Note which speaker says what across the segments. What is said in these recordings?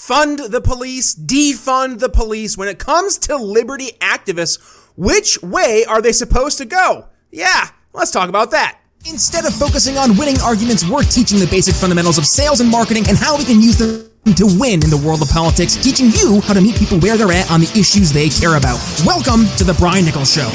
Speaker 1: fund the police, defund the police. When it comes to liberty activists, which way are they supposed to go? Yeah, let's talk about that.
Speaker 2: Instead of focusing on winning arguments, we're teaching the basic fundamentals of sales and marketing and how we can use them to win in the world of politics, teaching you how to meet people where they're at on the issues they care about. Welcome to The Brian Nichols Show.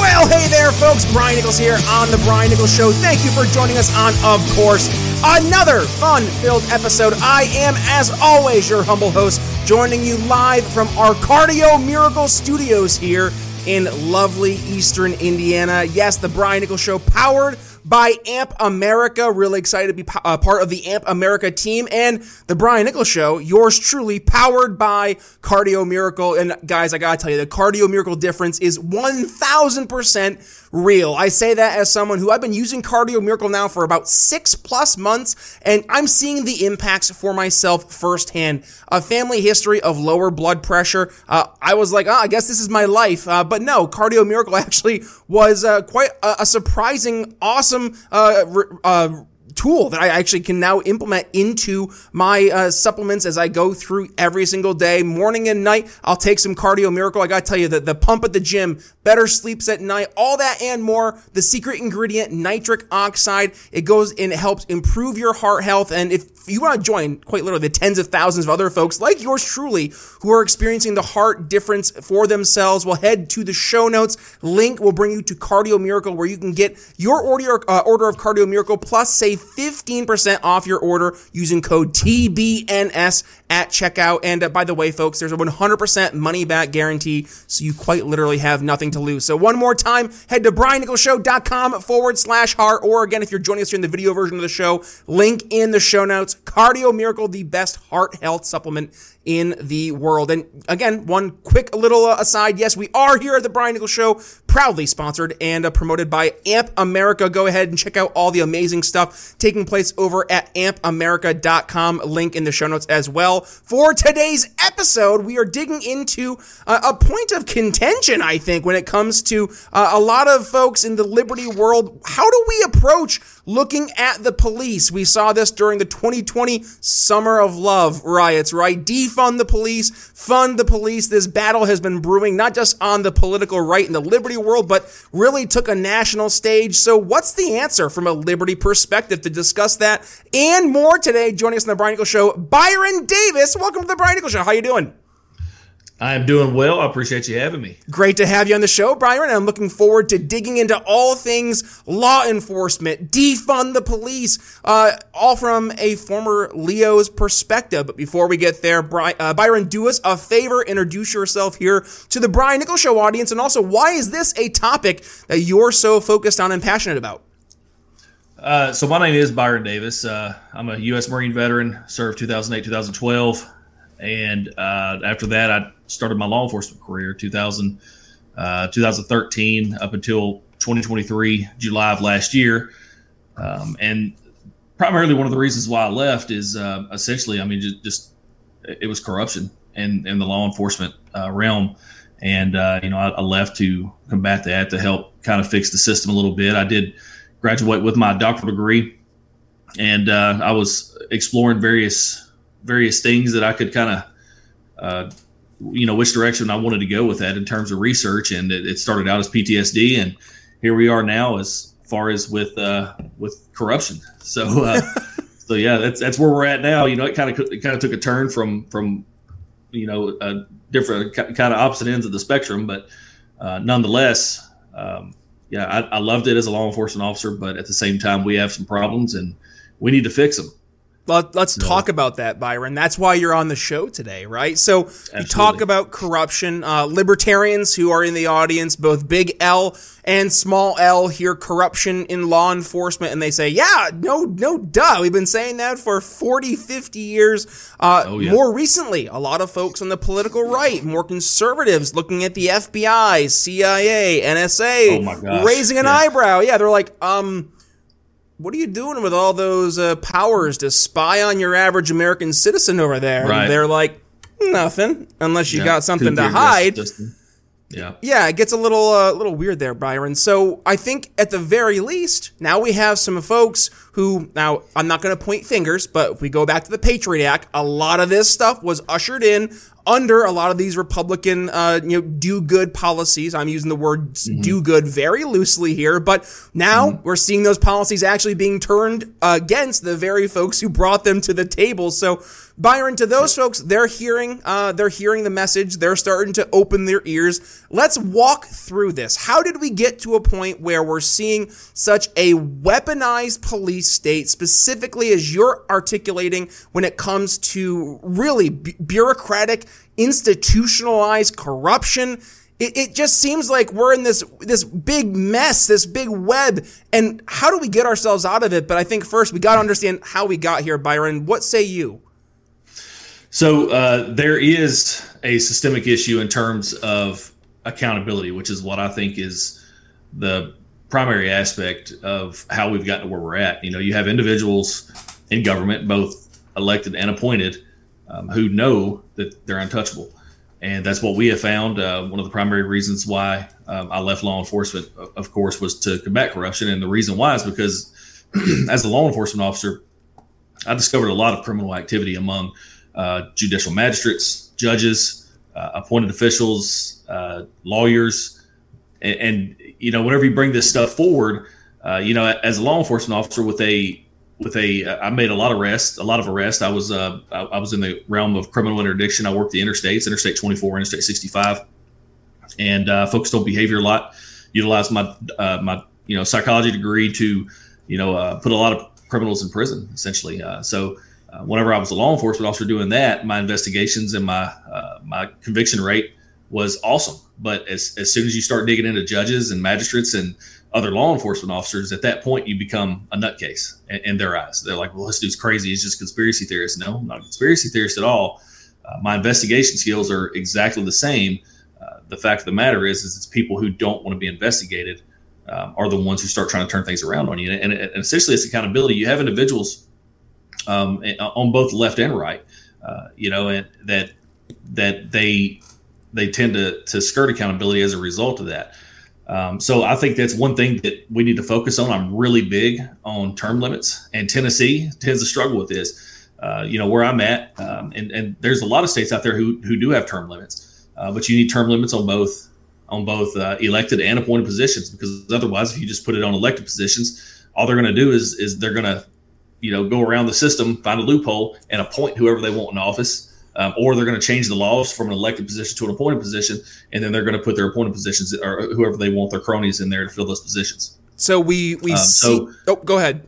Speaker 1: Well, hey there, folks. Brian Nichols here on The Brian Nichols Show. Thank you for joining us on, of course, another fun filled episode. I am, as always, your humble host, joining you live from our Cardio Miracle Studios here in lovely Eastern Indiana. Yes, The Brian Nichols Show, powered by AMP America. Really excited to be uh, part of the AMP America team and the Brian Nichols Show. Yours truly, powered by Cardio Miracle. And guys, I gotta tell you, the Cardio Miracle difference is 1000% real. I say that as someone who I've been using Cardio Miracle now for about six plus months, and I'm seeing the impacts for myself firsthand. A family history of lower blood pressure. Uh, I was like, oh, I guess this is my life. Uh, but no, Cardio Miracle actually was uh, quite a, a, surprising, awesome uh, uh, tool that I actually can now implement into my uh, supplements as I go through every single day, morning and night. I'll take some Cardio Miracle. I gotta tell you that the pump at the gym, better sleeps at night, all that and more. The secret ingredient, nitric oxide, it goes and it helps improve your heart health. And if you want to join quite literally the tens of thousands of other folks like yours truly who are experiencing the heart difference for themselves, well, head to the show notes. Link will bring you to Cardio Miracle where you can get your order, uh, order of Cardio Miracle plus save 15% off your order using code TBNS at checkout. And uh, by the way, folks, there's a 100% money back guarantee, so you quite literally have nothing to lose. So one more time, head to briannicholsshow.com forward slash heart, or again, if you're joining us here in the video version of the show, link in the show notes. Cardio Miracle, the best heart health supplement in the world. And again, one quick little uh, aside. Yes, we are here at the Brian Nichols Show, proudly sponsored and uh, promoted by AMP America. Go ahead and check out all the amazing stuff taking place over at ampamerica.com. Link in the show notes as well. For today's episode, we are digging into uh, a point of contention, I think, when it comes to uh, a lot of folks in the liberty world. How do we approach looking at the police? We saw this during the 2020 Summer of Love riots, right? defund the police, fund the police. This battle has been brewing not just on the political right in the liberty world, but really took a national stage. So, what's the answer from a liberty perspective to discuss that and more today? Joining us on the Brian Nichols Show, Byron Davis. Welcome to the Brian Nichols Show. How you doing?
Speaker 3: I'm doing well. I appreciate you having me.
Speaker 1: Great to have you on the show, Byron. I'm looking forward to digging into all things law enforcement, defund the police, uh, all from a former LEO's perspective. But before we get there, uh, Byron, do us a favor, introduce yourself here to the Brian Nichols Show audience, and also why is this a topic that you're so focused on and passionate about?
Speaker 3: Uh, so my name is Byron Davis. Uh, I'm a U.S. Marine veteran, served 2008, 2012. And uh, after that, I started my law enforcement career 2000, uh, 2013 up until 2023, July of last year. Um, and primarily one of the reasons why I left is uh, essentially, I mean, just, just, it was corruption in, in the law enforcement uh, realm. And, uh, you know, I, I, left to combat that to help kind of fix the system a little bit. I did graduate with my doctoral degree and uh, I was exploring various various things that I could kind of, uh, you know, which direction I wanted to go with that in terms of research. And it, it, started out as PTSD, and here we are now as far as with uh, with corruption. So, uh, so yeah, that's that's where we're at now. You know, it kind of it kind of took a turn from from you know a different kind of opposite ends of the spectrum, but uh, nonetheless. Um, yeah, I, I loved it as a law enforcement officer, but at the same time, we have some problems and we need to fix them.
Speaker 1: Let, us no. talk about that, Byron. That's why you're on the show today, right? So Absolutely. you talk about corruption. Uh, libertarians who are in the audience, both big L and small L, hear corruption in law enforcement, and they say, "Yeah, no, no, duh. We've been saying that for 40, 50 years." Uh, oh, yeah. More recently, a lot of folks on the political right, more conservatives, looking at the FBI, CIA, NSA, oh raising an yeah. eyebrow. Yeah, they're like, um what are you doing with all those uh, powers to spy on your average American citizen over there? Right. And they're like, nothing, unless you yeah, got something to hide.
Speaker 3: Yeah.
Speaker 1: Yeah, it gets a little uh, little weird there, Byron. So I think at the very least, now we have some folks who now I'm not going to point fingers, but if we go back to the Patriot Act, a lot of this stuff was ushered in under a lot of these Republican, uh, you know, do good policies. I'm using the word mm-hmm. do good very loosely here, but now mm-hmm. we're seeing those policies actually being turned against the very folks who brought them to the table. So, Byron, to those folks, they're hearing, uh, they're hearing the message. They're starting to open their ears. Let's walk through this. How did we get to a point where we're seeing such a weaponized police state, specifically as you're articulating when it comes to really b- bureaucratic institutionalized corruption. It, it just seems like we're in this this big mess, this big web, and how do we get ourselves out of it? But I think first we got to understand how we got here, Byron. What say you?
Speaker 3: So uh, there is a systemic issue in terms of accountability, which is what I think is the primary aspect of how we've gotten to where we're at. You know, you have individuals in government, both elected and appointed, um, who know that they're untouchable. And that's what we have found. Uh, one of the primary reasons why um, I left law enforcement, of course, was to combat corruption. And the reason why is because as a law enforcement officer, I discovered a lot of criminal activity among uh, judicial magistrates, judges, uh, appointed officials, uh, lawyers. And, and, you know, whenever you bring this stuff forward, uh, you know, as a law enforcement officer with a with a I made a lot of arrests, a lot of arrests. I was uh, I, I, was in the realm of criminal interdiction. I worked the interstates, Interstate 24, Interstate 65, and uh, focused on behavior a lot. Utilized my uh, my you know psychology degree to you know uh, put a lot of criminals in prison essentially. Uh, so uh, whenever I was a law enforcement officer doing that, my investigations and my uh, my conviction rate was awesome. But as as soon as you start digging into judges and magistrates and other law enforcement officers, at that point you become a nutcase in, in their eyes. They're like, "Well, this dude's crazy. He's just conspiracy theorist." No, I'm not a conspiracy theorist at all. Uh, my investigation skills are exactly the same. Uh, the fact of the matter is, is it's people who don't want to be investigated um, are the ones who start trying to turn things around on you. And, and, and essentially, it's accountability. You have individuals um, on both left and right, uh, you know, and that that they they tend to to skirt accountability as a result of that. Um, so I think that's one thing that we need to focus on. I'm really big on term limits, and Tennessee tends to struggle with this. Uh, you know where I'm at, um, and, and there's a lot of states out there who who do have term limits, uh, but you need term limits on both on both uh, elected and appointed positions because otherwise, if you just put it on elected positions, all they're going to do is is they're going to you know go around the system, find a loophole, and appoint whoever they want in office um, or they're going to change the laws from an elected position to an appointed position, and then they're going to put their appointed positions or whoever they want their cronies in there to fill those positions.
Speaker 1: So we we um, see. So, oh, go ahead.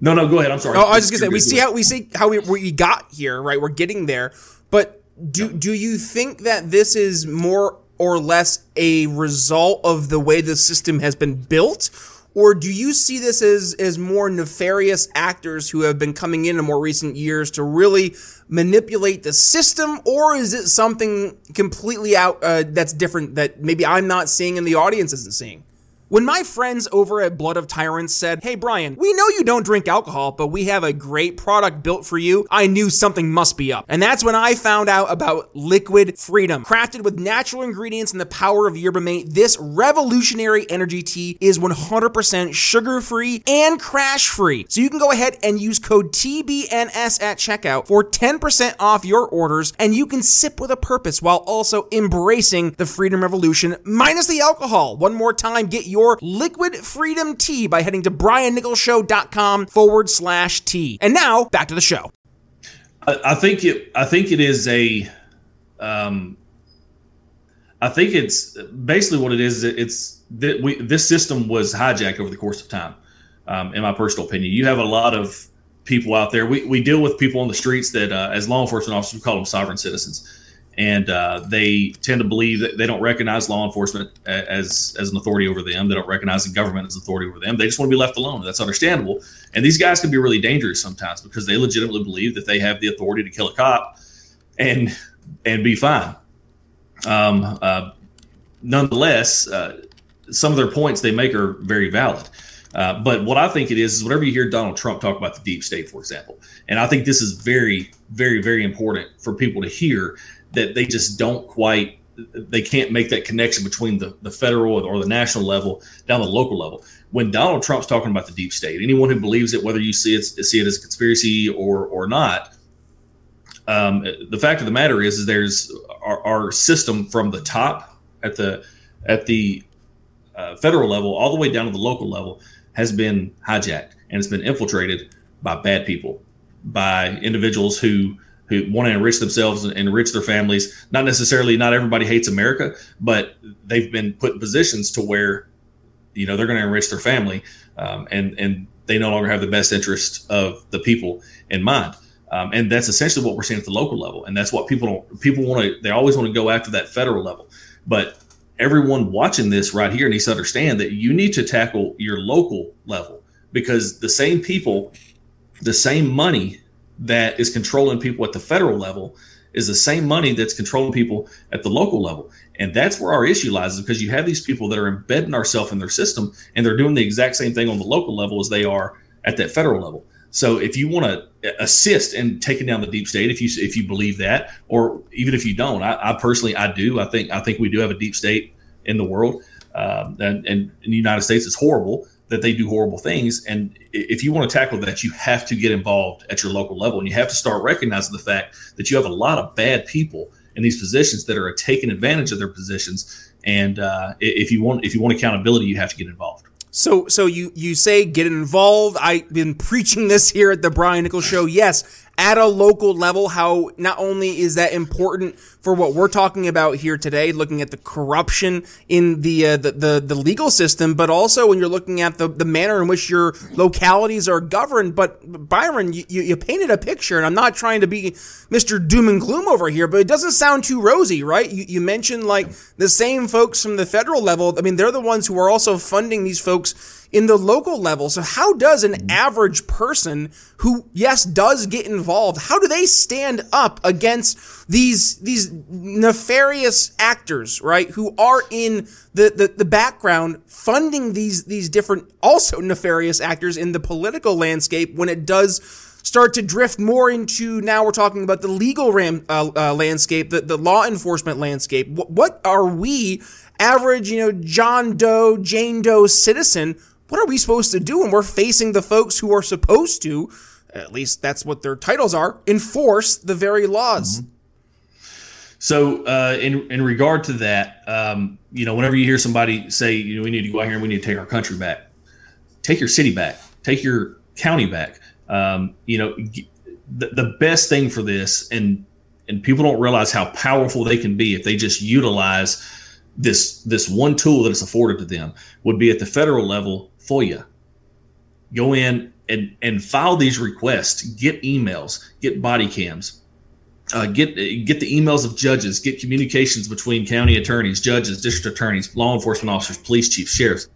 Speaker 3: No, no, go ahead. I'm sorry.
Speaker 1: Oh, I was just gonna say we see how we see how we, we got here. Right, we're getting there. But do do you think that this is more or less a result of the way the system has been built? Or do you see this as, as more nefarious actors who have been coming in in more recent years to really manipulate the system? Or is it something completely out uh, that's different that maybe I'm not seeing and the audience isn't seeing? When my friends over at Blood of Tyrants said, Hey Brian, we know you don't drink alcohol, but we have a great product built for you, I knew something must be up. And that's when I found out about Liquid Freedom. Crafted with natural ingredients and the power of yerba mate, this revolutionary energy tea is 100% sugar free and crash free. So you can go ahead and use code TBNS at checkout for 10% off your orders, and you can sip with a purpose while also embracing the freedom revolution minus the alcohol. One more time, get your liquid freedom tea by heading to briannicholsshow.com forward slash tea. And now back to the show.
Speaker 3: I, think it. I think it is a. Um, I think it's basically what it is. It's that we this system was hijacked over the course of time. Um, in my personal opinion, you have a lot of people out there. We, we deal with people on the streets that, uh, as law enforcement officers, we call them sovereign citizens and uh, they tend to believe that they don't recognize law enforcement as as an authority over them. They don't recognize the government as authority over them. They just want to be left alone. That's understandable. And these guys can be really dangerous sometimes because they legitimately believe that they have the authority to kill a cop and and be fine. Um, uh, nonetheless, uh, some of their points they make are very valid. Uh, but what I think it is is whenever you hear Donald Trump talk about the deep state, for example, and I think this is very, very, very important for people to hear that they just don't quite they can't make that connection between the, the federal or the national level down the local level. When Donald Trump's talking about the deep state, anyone who believes it, whether you see it see it as a conspiracy or or not, um, the fact of the matter is, is there's our, our, system from the top at the at the uh, federal level all the way down to the local level has been hijacked and it's been infiltrated by bad people, by individuals who who want to enrich themselves and enrich their families. Not necessarily, not everybody hates America, but they've been put in positions to where, you know, they're going to enrich their family, um, and and they no longer have the best interest of the people in mind. Um, and that's essentially what we're seeing at the local level, and that's what people don't. People want to. They always want to go after that federal level, but everyone watching this right here needs to understand that you need to tackle your local level because the same people, the same money that is controlling people at the federal level is the same money that's controlling people at the local level. And that's where our issue lies, is because you have these people that are embedding ourselves in their system and they're doing the exact same thing on the local level as they are at that federal level. So if you want to assist in taking down the deep state, if you if you believe that, or even if you don't, I, I personally I do. I think I think we do have a deep state in the world, um, and, and in the United States, it's horrible that they do horrible things. And if you want to tackle that, you have to get involved at your local level, and you have to start recognizing the fact that you have a lot of bad people in these positions that are taking advantage of their positions. And uh, if you want if you want accountability, you have to get involved.
Speaker 1: So, so you you say get involved. I've been preaching this here at the Brian Nichols Show. Yes, at a local level, how not only is that important for what we're talking about here today, looking at the corruption in the uh, the, the, the legal system, but also when you're looking at the the manner in which your localities are governed. But Byron, you, you painted a picture, and I'm not trying to be Mr. Doom and Gloom over here, but it doesn't sound too rosy, right? You, you mentioned like the same folks from the federal level. I mean, they're the ones who are also funding these folks in the local level. So how does an average person who, yes, does get involved, how do they stand up against these, these nefarious actors, right? Who are in the, the, the background funding these, these different also nefarious actors in the political landscape when it does start to drift more into now we're talking about the legal ram, uh, uh, landscape, the, the law enforcement landscape. What, what are we, average, you know, John Doe, Jane Doe citizen, what are we supposed to do when we're facing the folks who are supposed to, at least that's what their titles are, enforce the very laws? Mm-hmm.
Speaker 3: So, uh, in in regard to that, um, you know, whenever you hear somebody say, you know, we need to go out here and we need to take our country back, take your city back, take your county back. Um, you know, the, the best thing for this, and and people don't realize how powerful they can be if they just utilize this this one tool that is afforded to them would be at the federal level FOIA. Go in and and file these requests. Get emails. Get body cams. Uh, get get the emails of judges. Get communications between county attorneys, judges, district attorneys, law enforcement officers, police chiefs, sheriffs,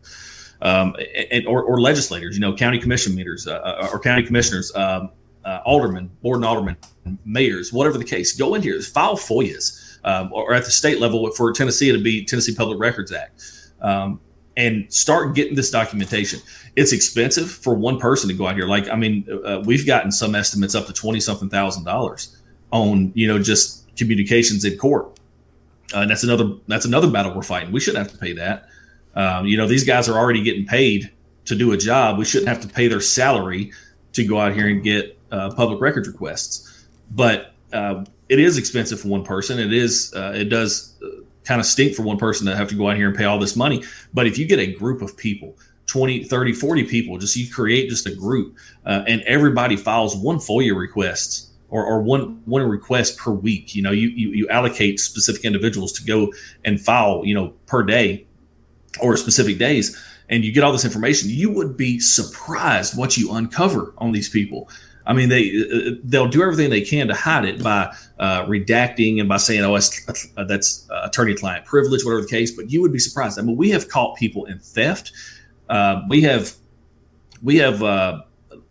Speaker 3: um, and or, or, legislators. You know, county commission meters uh, uh, or county commissioners, um, uh, aldermen, board and aldermen, mayors, whatever the case. Go in here, file FOIAs, um, or at the state level for Tennessee, it'd be Tennessee Public Records Act. Um, and start getting this documentation. It's expensive for one person to go out here. Like, I mean, uh, we've gotten some estimates up to 20 something thousand dollars on, you know, just communications in court. Uh, and that's another, that's another battle we're fighting. We shouldn't have to pay that. Um, you know, these guys are already getting paid to do a job. We shouldn't have to pay their salary to go out here and get uh, public records requests. But uh, it is expensive for one person. It is, uh, it does uh, kind of stink for one person to have to go out here and pay all this money. But if you get a group of people, 20, 30, 40 people, just you create just a group uh, and everybody files one FOIA request or, or one one request per week. You know, you, you you allocate specific individuals to go and file, you know, per day or specific days, and you get all this information. You would be surprised what you uncover on these people. I mean, they they'll do everything they can to hide it by uh, redacting and by saying, "Oh, that's, uh, that's uh, attorney-client privilege, whatever the case." But you would be surprised. I mean, we have caught people in theft. Uh, we have we have uh,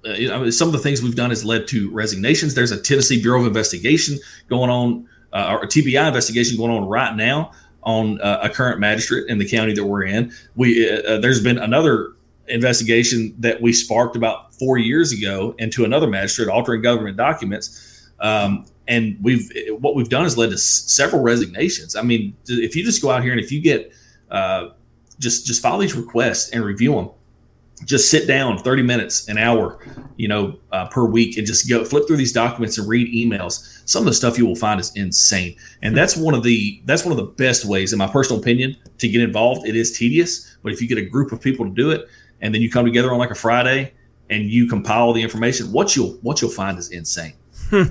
Speaker 3: you know, some of the things we've done has led to resignations. There's a Tennessee Bureau of Investigation going on, or a TBI investigation going on right now on a current magistrate in the county that we're in. We there's been another investigation that we sparked about four years ago into another magistrate altering government documents. Um, and we've what we've done has led to several resignations. I mean, if you just go out here and if you get uh, just just file these requests and review them, just sit down 30 minutes an hour you know uh, per week and just go flip through these documents and read emails some of the stuff you will find is insane and that's one of the that's one of the best ways in my personal opinion to get involved it is tedious but if you get a group of people to do it and then you come together on like a friday and you compile the information what you'll what you'll find is insane
Speaker 1: hmm.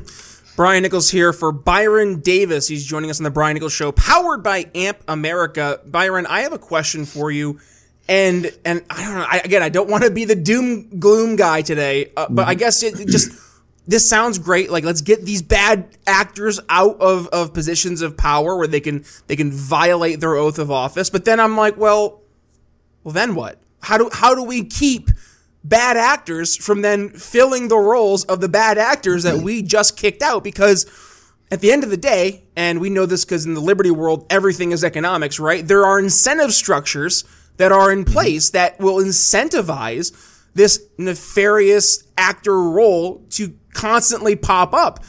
Speaker 1: Brian Nichols here for Byron Davis. He's joining us on the Brian Nichols Show, powered by AMP America. Byron, I have a question for you and and I don't know. I, again, I don't want to be the doom gloom guy today, uh, but I mm-hmm. guess it, it just this sounds great. Like let's get these bad actors out of of positions of power where they can they can violate their oath of office. But then I'm like, well, well then what? How do how do we keep bad actors from then filling the roles of the bad actors that we just kicked out? Because at the end of the day, and we know this because in the liberty world, everything is economics, right? There are incentive structures that are in mm-hmm. place that will incentivize this nefarious actor role to constantly pop up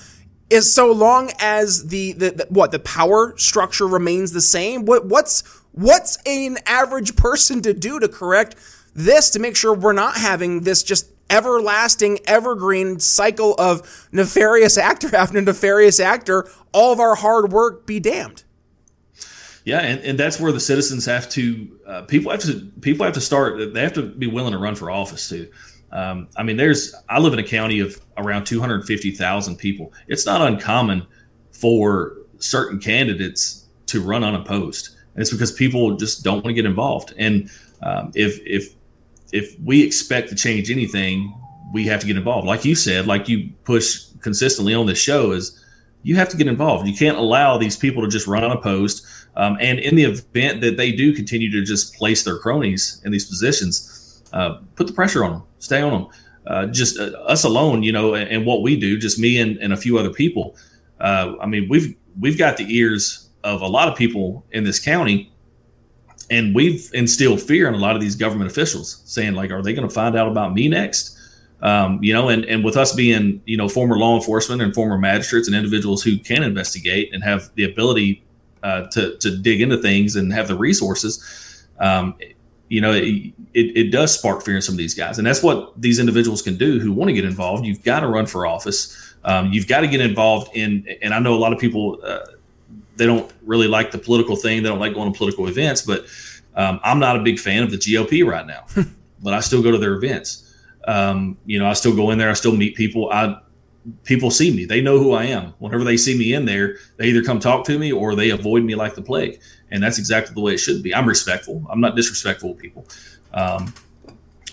Speaker 1: is so long as the, the, the, what the power structure remains the same what what's what's an average person to do to correct this to make sure we're not having this just everlasting evergreen cycle of nefarious actor after nefarious actor all of our hard work be damned
Speaker 3: yeah, and, and that's where the citizens have to uh, people have to people have to start. They have to be willing to run for office too. Um, I mean, there's I live in a county of around 250,000 people. It's not uncommon for certain candidates to run unopposed, and it's because people just don't want to get involved. And um, if if if we expect to change anything, we have to get involved. Like you said, like you push consistently on this show, is you have to get involved. You can't allow these people to just run on unopposed um, and in the event that they do continue to just place their cronies in these positions, uh, put the pressure on them, stay on them. Uh, just uh, us alone, you know, and, and, what we do, just me and, and a few other people. Uh, I mean, we've we've got the ears of a lot of people in this county, and we've instilled fear in a lot of these government officials, saying like, "Are they going to find out about me next?" Um, you know, and, and with us being, you know, former law enforcement and former magistrates and individuals who can investigate and have the ability uh, to to dig into things and have the resources, um, you know, it, it, it, does spark fear in some of these guys, and that's what these individuals can do who want to get involved. You've got to run for office. Um, you've got to get involved in, and I know a lot of people uh, they don't really like the political thing. They don't like going to political events, but um, I'm not a big fan of the GOP right now. but I still go to their events. Um, you know, I still go in there. I still meet people. I people see me. They know who I am. Whenever they see me in there, they either come talk to me or they avoid me like the plague. And that's exactly the way it should be. I'm respectful. I'm not disrespectful to people. Um,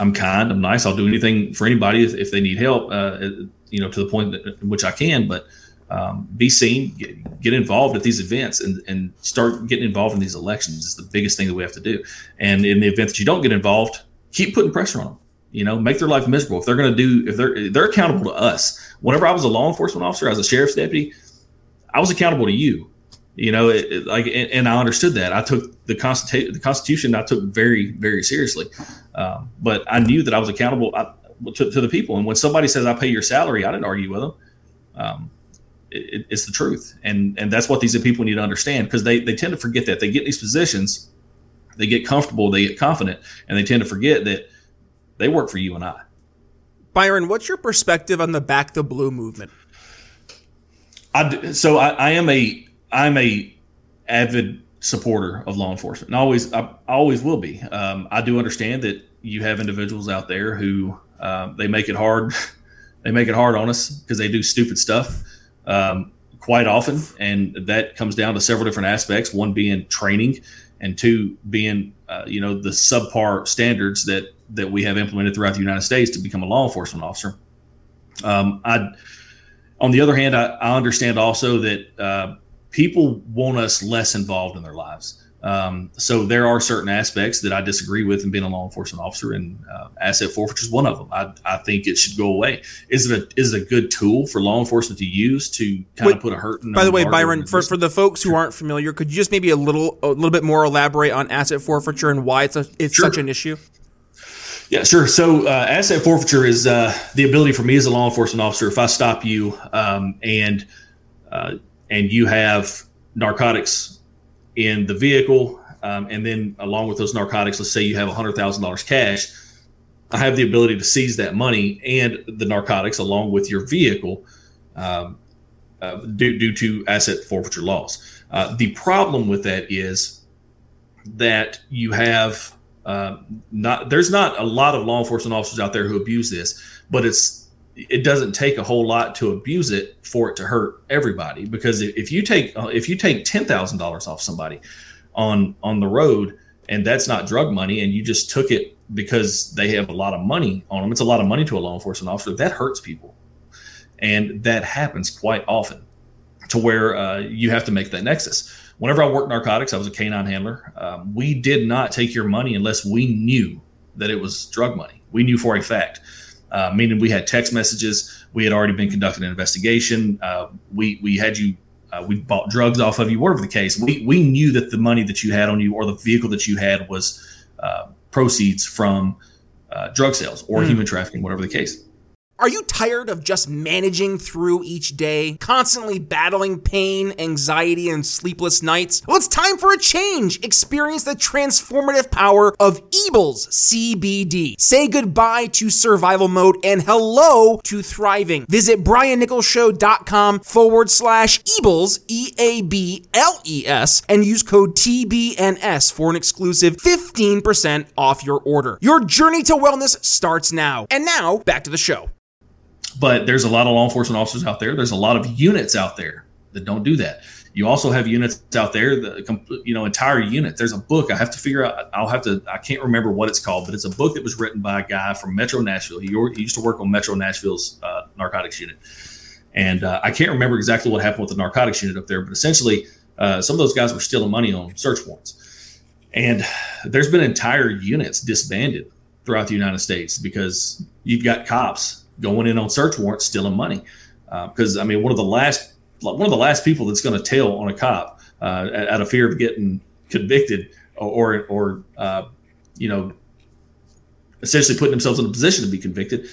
Speaker 3: I'm kind. I'm nice. I'll do anything for anybody if, if they need help. Uh, you know, to the point that, which I can. But um, be seen, get, get, involved at these events, and, and start getting involved in these elections is the biggest thing that we have to do. And in the event that you don't get involved, keep putting pressure on them you know make their life miserable. If they're going to do if they're they're accountable to us. Whenever i was a law enforcement officer as a sheriff's deputy i was accountable to you you know it, it, like and, and, i understood that. I took the constitution the constitution i took very very seriously. Um, but i knew that i was accountable I, to, to, the people. And when somebody says i pay your salary i didn't argue with them. Um, it, it's the truth and and that's what these people need to understand because they they tend to forget that they get these positions they get comfortable they get confident and they tend to forget that they work for you and I.
Speaker 1: Byron, what's your perspective on the Back the Blue movement?
Speaker 3: I, so I, I am a I'm a avid supporter of law enforcement, and always I, I always will be. Um, I do understand that you have individuals out there who uh, they make it hard. they make it hard on us because they do stupid stuff um, quite often, and that comes down to several different aspects. One being training, and two being uh, you know the subpar standards that that we have implemented throughout the United States to become a law enforcement officer. Um, I, on the other hand, I, I understand also that uh, people want us less involved in their lives. Um, so there are certain aspects that I disagree with in being a law enforcement officer, and uh, asset forfeiture is one of them. I, I think it should go away. Is it a is it a good tool for law enforcement to use to kind Wait, of put a hurt? in
Speaker 1: By the way, Byron, for, for the folks who aren't familiar, could you just maybe a little a little bit more elaborate on asset forfeiture and why it's a, it's sure. such an issue?
Speaker 3: Yeah, sure. So, uh, asset forfeiture is uh, the ability for me as a law enforcement officer, if I stop you um, and uh, and you have narcotics in the vehicle, um, and then along with those narcotics, let's say you have $100,000 cash, I have the ability to seize that money and the narcotics along with your vehicle um, uh, due, due to asset forfeiture laws. Uh, the problem with that is that you have uh, not there's not a lot of law enforcement officers out there who abuse this, but it's it doesn't take a whole lot to abuse it for it to hurt everybody. Because if you take uh, if you take thousand dollars off somebody on on the road and that's not drug money and you just took it because they have a lot of money on them it's a lot of money to a law enforcement officer that hurts people. And that happens quite often to where uh, you have to make that nexus. Whenever i worked narcotics i was a canine handler. Um, we did not take your money unless we knew that it was drug money. We knew for a fact uh, meaning we had text messages we had already been conducting an investigation uh, we we had you uh, we bought drugs off of you, whatever the case. We we knew that the money that you had on you or the vehicle that you had was uh, proceeds from uh, drug sales or mm. human trafficking, whatever the case.
Speaker 1: Are you tired of just managing through each day, constantly battling pain, anxiety, and sleepless nights? Well, it's time for a change. Experience the transformative power of Eables CBD. Say goodbye to survival mode and hello to thriving. Visit briannicholsshow.com forward slash Eables, E A B L E S, and use code TBNS for an exclusive 15% off your order. Your journey to wellness starts now. And now, back to the show.
Speaker 3: But there's a lot of law enforcement officers out there. There's a lot of units out there that don't do that. You also have units out there, the you know entire units. There's a book I have to figure out. I'll have to. I can't remember what it's called, but it's a book that was written by a guy from Metro Nashville. He, he used to work on Metro Nashville's uh, narcotics unit, and uh, I can't remember exactly what happened with the narcotics unit up there. But essentially, uh, some of those guys were stealing money on search warrants, and there's been entire units disbanded throughout the United States because you've got cops going in on search warrants stealing money. Because uh, I mean, one of the last one of the last people that's going to tail on a cop uh, out of fear of getting convicted or or, or uh, you know essentially putting themselves in a position to be convicted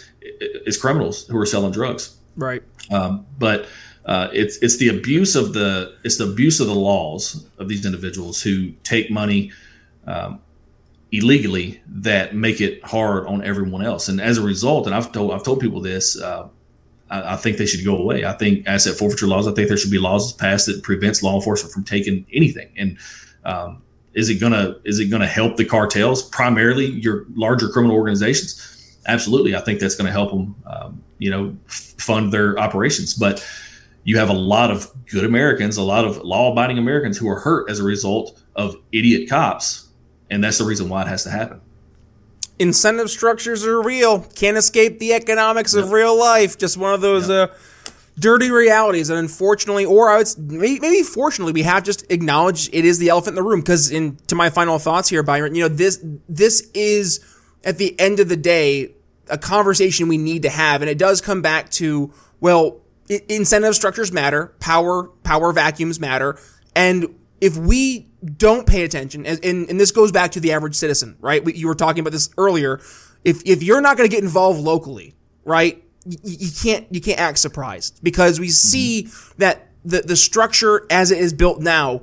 Speaker 3: is criminals who are selling drugs.
Speaker 1: Right.
Speaker 3: Um, but uh, it's it's the abuse of the it's the abuse of the laws of these individuals who take money um, illegally that make it hard on everyone else. And as a result, and I've told I've told people this, uh, I, I, think they should go away. I think asset forfeiture laws. I think there should be laws passed that prevents law enforcement from taking anything. And um, is it gonna is it gonna help the cartels primarily your larger criminal organizations? Absolutely, I think that's going to help them. Um, you know, fund their operations, but you have a lot of good Americans, a lot of law abiding Americans who are hurt as a result of idiot cops and that's the reason why it has to happen.
Speaker 1: Incentive structures are real. Can't escape the economics of real life. Just one of those uh, dirty realities. And unfortunately, or I would maybe, maybe fortunately, we have just acknowledged it is the elephant in the room. Because in to my final thoughts here, Byron, you know this this is at the end of the day a conversation we need to have, and it does come back to well, incentive structures matter, power power vacuums matter, and if we don't pay attention, and, and, and this goes back to the average citizen, right? You were talking about this earlier. If, if you're not going to get involved locally, right, you, you can't, you can't act surprised because we see mm-hmm. that the, the structure as it is built now,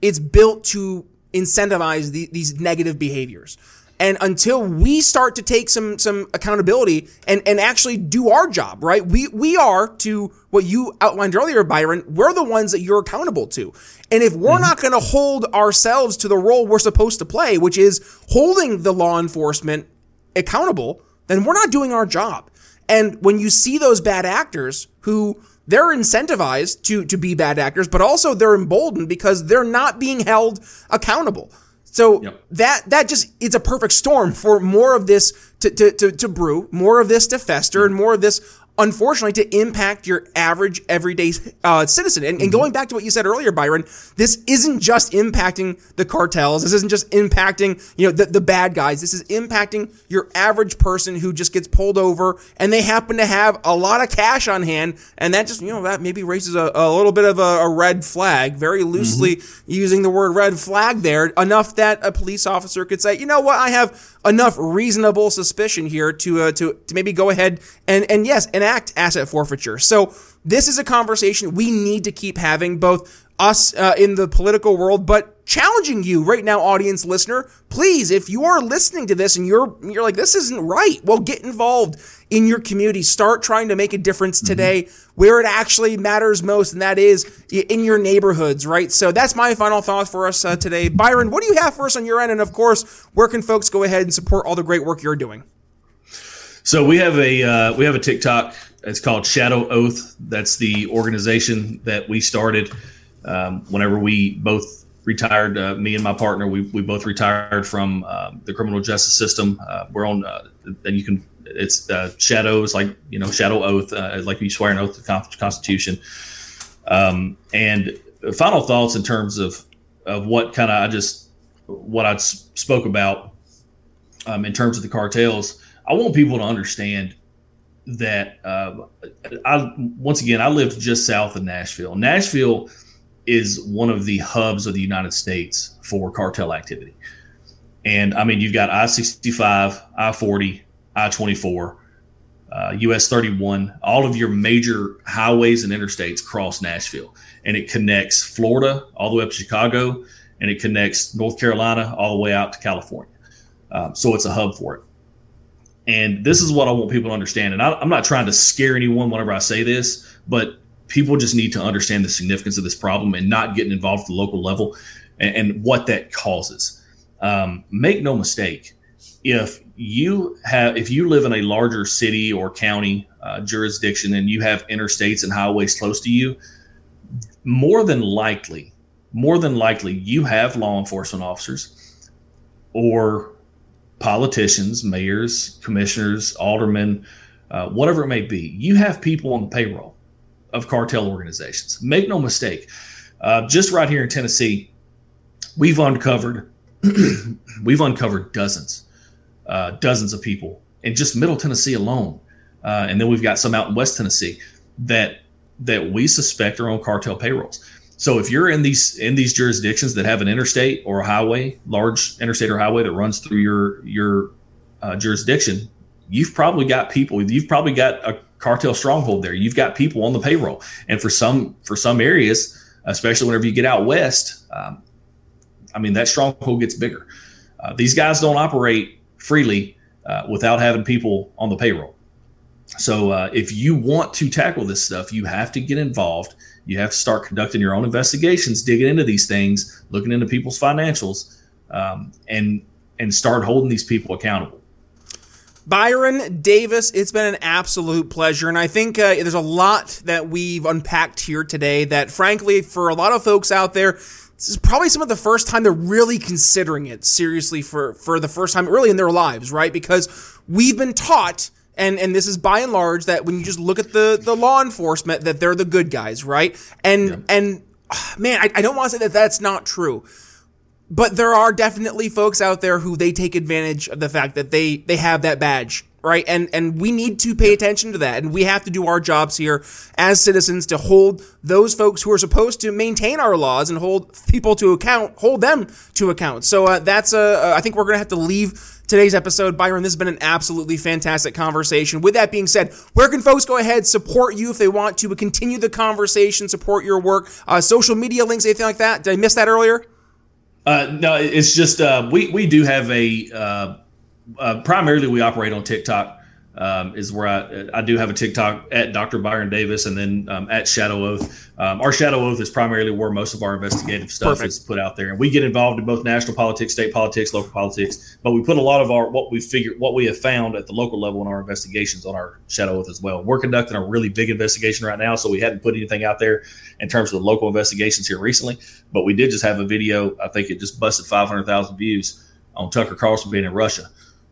Speaker 1: it's built to incentivize the, these negative behaviors. And until we start to take some some accountability and, and actually do our job, right? We we are to what you outlined earlier, Byron, we're the ones that you're accountable to. And if we're mm-hmm. not going to hold ourselves to the role we're supposed to play, which is holding the law enforcement accountable, then we're not doing our job. And when you see those bad actors who they're incentivized to to be bad actors, but also they're emboldened because they're not being held accountable. So yep. that that just it's a perfect storm for more of this to, to, to, to brew, more of this to fester, mm. and more of this unfortunately, to impact your average everyday uh, citizen. And, mm-hmm. and, going back to what you said earlier, Byron, this isn't just impacting the cartels. This isn't just impacting, you know, the, the bad guys. This is impacting your average person who just gets pulled over and they happen to have a lot of cash on hand. And that just, you know, that maybe raises a, a little bit of a, a red flag, very loosely mm-hmm. using the word red flag there, enough that a police officer could say, you know what, I have enough reasonable suspicion here to, uh, to, to maybe go ahead and, and yes, enact asset forfeiture. So this is a conversation we need to keep having, both us uh, in the political world, but challenging you right now, audience listener. Please, if you are listening to this and you're you're like, this isn't right, well, get involved in your community. Start trying to make a difference mm-hmm. today mm-hmm. where it actually matters most, and that is in your neighborhoods, right? So that's my final thought for us uh, today. Byron, what do you have for us on your end? And of course, where can folks go ahead and support all the great work you're doing?
Speaker 3: So we have a uh, we have a TikTok. It's called Shadow Oath. That's the organization that we started um, whenever we both retired. Uh, me and my partner, we, we both retired from uh, the criminal justice system. Uh, we're on, uh, and you can it's uh, shadows like you know shadow oath uh, like you swear an oath to the Constitution. Um, and final thoughts in terms of of what kind of I just what I spoke about um, in terms of the cartels. I want people to understand that I once again I lived just south of Nashville. Nashville is one of the hubs of the United States for cartel activity. And I mean, you've got I 65, I 40, I 24, uh, US 31, all of your major highways and interstates cross Nashville. And it connects Florida all the way up to Chicago, and it connects North Carolina all the way out to California. Um, so it's a hub for it. And this is what I want people to understand. And I, I'm not trying to scare anyone whenever I say this, but people just need to understand the significance of this problem and not getting involved at the local level and, and what that causes. Um, make no mistake, if you have if you live in a larger city or county uh, jurisdiction and you have interstates and highways close to you more than likely more than likely you have law enforcement officers or politicians mayors commissioners aldermen uh, whatever it may be you have people on the payroll of cartel organizations make no mistake uh, just right here in tennessee we've uncovered we've uncovered dozens uh, dozens of people in just Middle Tennessee alone, uh, and then we've got some out in West Tennessee that that we suspect are on cartel payrolls. So if you're in these in these jurisdictions that have an interstate or a highway, large interstate or highway that runs through your your uh, jurisdiction, you've probably got people. You've probably got a cartel stronghold there. You've got people on the payroll, and for some for some areas, especially whenever you get out west, um, I mean that stronghold gets bigger. Uh, these guys don't operate freely uh, without having people on the payroll. So uh, if you want to tackle this stuff, you have to get involved. You have to start conducting your own investigations, digging into these things, looking into people's financials, um, and and start holding these people accountable.
Speaker 1: Byron Davis, it's been an absolute pleasure. And I think uh, there's a lot that we've unpacked here today that, frankly, for a lot of folks out there, this is probably some of the first time they're really considering it seriously for, for the first time really in their lives, right? Because we've been taught, and, and this is by and large, that when you just look at the, the law enforcement, that they're the good guys, right? And, yeah. and man, I, I don't want to say that that's not true. But there are definitely folks out there who they take advantage of the fact that they, they have that badge right? And and we need to pay attention to that, and we have to do our jobs here as citizens to hold those folks who are supposed to maintain our laws and hold people to account, hold them to account. So uh, that's a. Uh, I think we're gonna have to leave. Today's episode, Byron, this has been an absolutely fantastic conversation. With that being said, where can folks go ahead, support you if they want to, continue the conversation, support your work, uh, social media links, anything like that? Did I miss that earlier?
Speaker 3: Uh, no, it's just uh, we we do have a uh, uh, primarily we operate on TikTok. Um, is where I I do have a TikTok at Dr. Byron Davis and then um, at Shadow Oath. Um, our Shadow Oath is primarily where most of our investigative stuff Perfect. is put out there, and we get involved in both national politics, state politics, local politics. But we put a lot of our what we figured, what we have found at the local level in our investigations on our Shadow Oath as well. We're conducting a really big investigation right now, so we hadn't put anything out there in terms of the local investigations here recently. But we did just have a video. I think it just busted 500,000 views on Tucker Carlson being in Russia.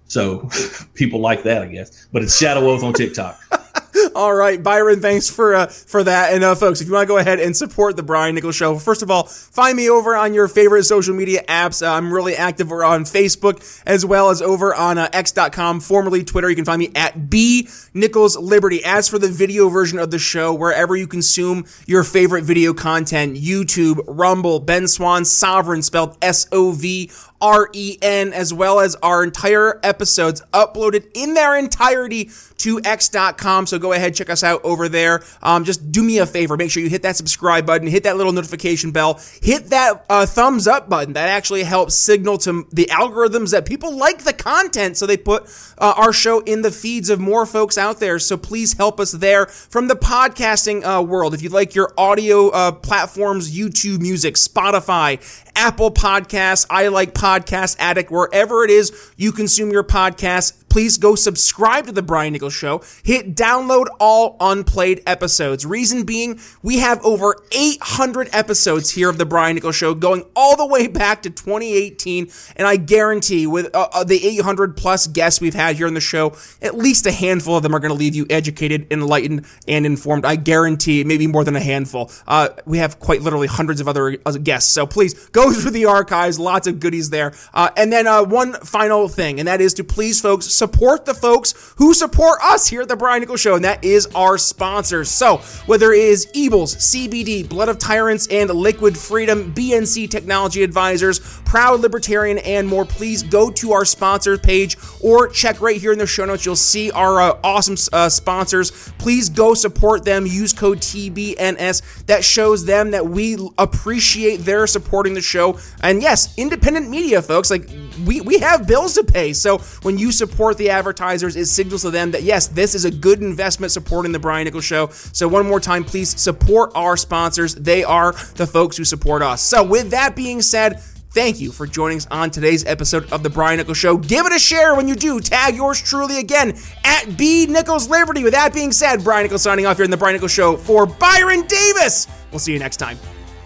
Speaker 3: So people like that, I guess. But it's Shadow Oath on TikTok.
Speaker 1: all right, Byron, thanks for uh, for that. And uh, folks, if you want to go ahead and support the Brian Nichols Show, first of all, find me over on your favorite social media apps. Uh, I'm really active on Facebook as well as over on uh, X.com, formerly Twitter. You can find me at B Nichols Liberty. As for the video version of the show, wherever you consume your favorite video content, YouTube, Rumble, Ben Swann, Sovren, spelled S O V R E N, as well as our entire episodes uploaded in their entirety to x.com. So go ahead, check us out over there. Um, just do me a favor. Make sure you hit that subscribe button, hit that little notification bell, hit that uh, thumbs up button. That actually helps signal to the algorithms that people like the content. So they put uh, our show in the feeds of more folks out there. So please help us there from the podcasting uh, world. If you like your audio uh, platforms, YouTube music, Spotify, Apple Podcasts, I like Podcast Addict, wherever it is you consume your podcast, please go subscribe to the Brian Nichols Show. Hit download all unplayed episodes. Reason being, we have over 800 episodes here of the Brian Nichols Show going all the way back to 2018. And I guarantee with uh, uh the 800 plus guests we've had here on the show, at least a handful of them are going to leave you educated, enlightened, and informed. I guarantee maybe more than a handful. Uh, we have quite literally hundreds of other uh, guests. So please go through the archives. Lots of goodies there. Uh, and then uh, one final thing, and that is to please, folks, support the folks who support us here at the Brian Nichols Show, and that is our sponsors. So whether it is Eables, CBD, Blood of Tyrants, and Liquid Freedom, BNC Technology Advisors, Proud Libertarian, and more, please go to our sponsors page or check right here in the show notes. You'll see our uh, awesome uh, sponsors. Please go support them. Use code TBNS. That shows them that we appreciate their supporting the show. And yes, independent media, folks, like we, we have bills to pay. So when you support the advertisers, it signals to them that yes, this is a good investment supporting the Brian Nichols Show. So one more time, please support our sponsors. They are the folks who support us. So with that being said, Thank you for joining us on today's episode of The Brian Nichols Show. Give it a share when you do. Tag yours truly again at B Nichols Liberty. With that being said, Brian Nichols signing off here in The Brian Nichols Show for Byron Davis. We'll see you next time.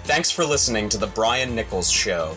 Speaker 4: Thanks for listening to The Brian Nichols Show.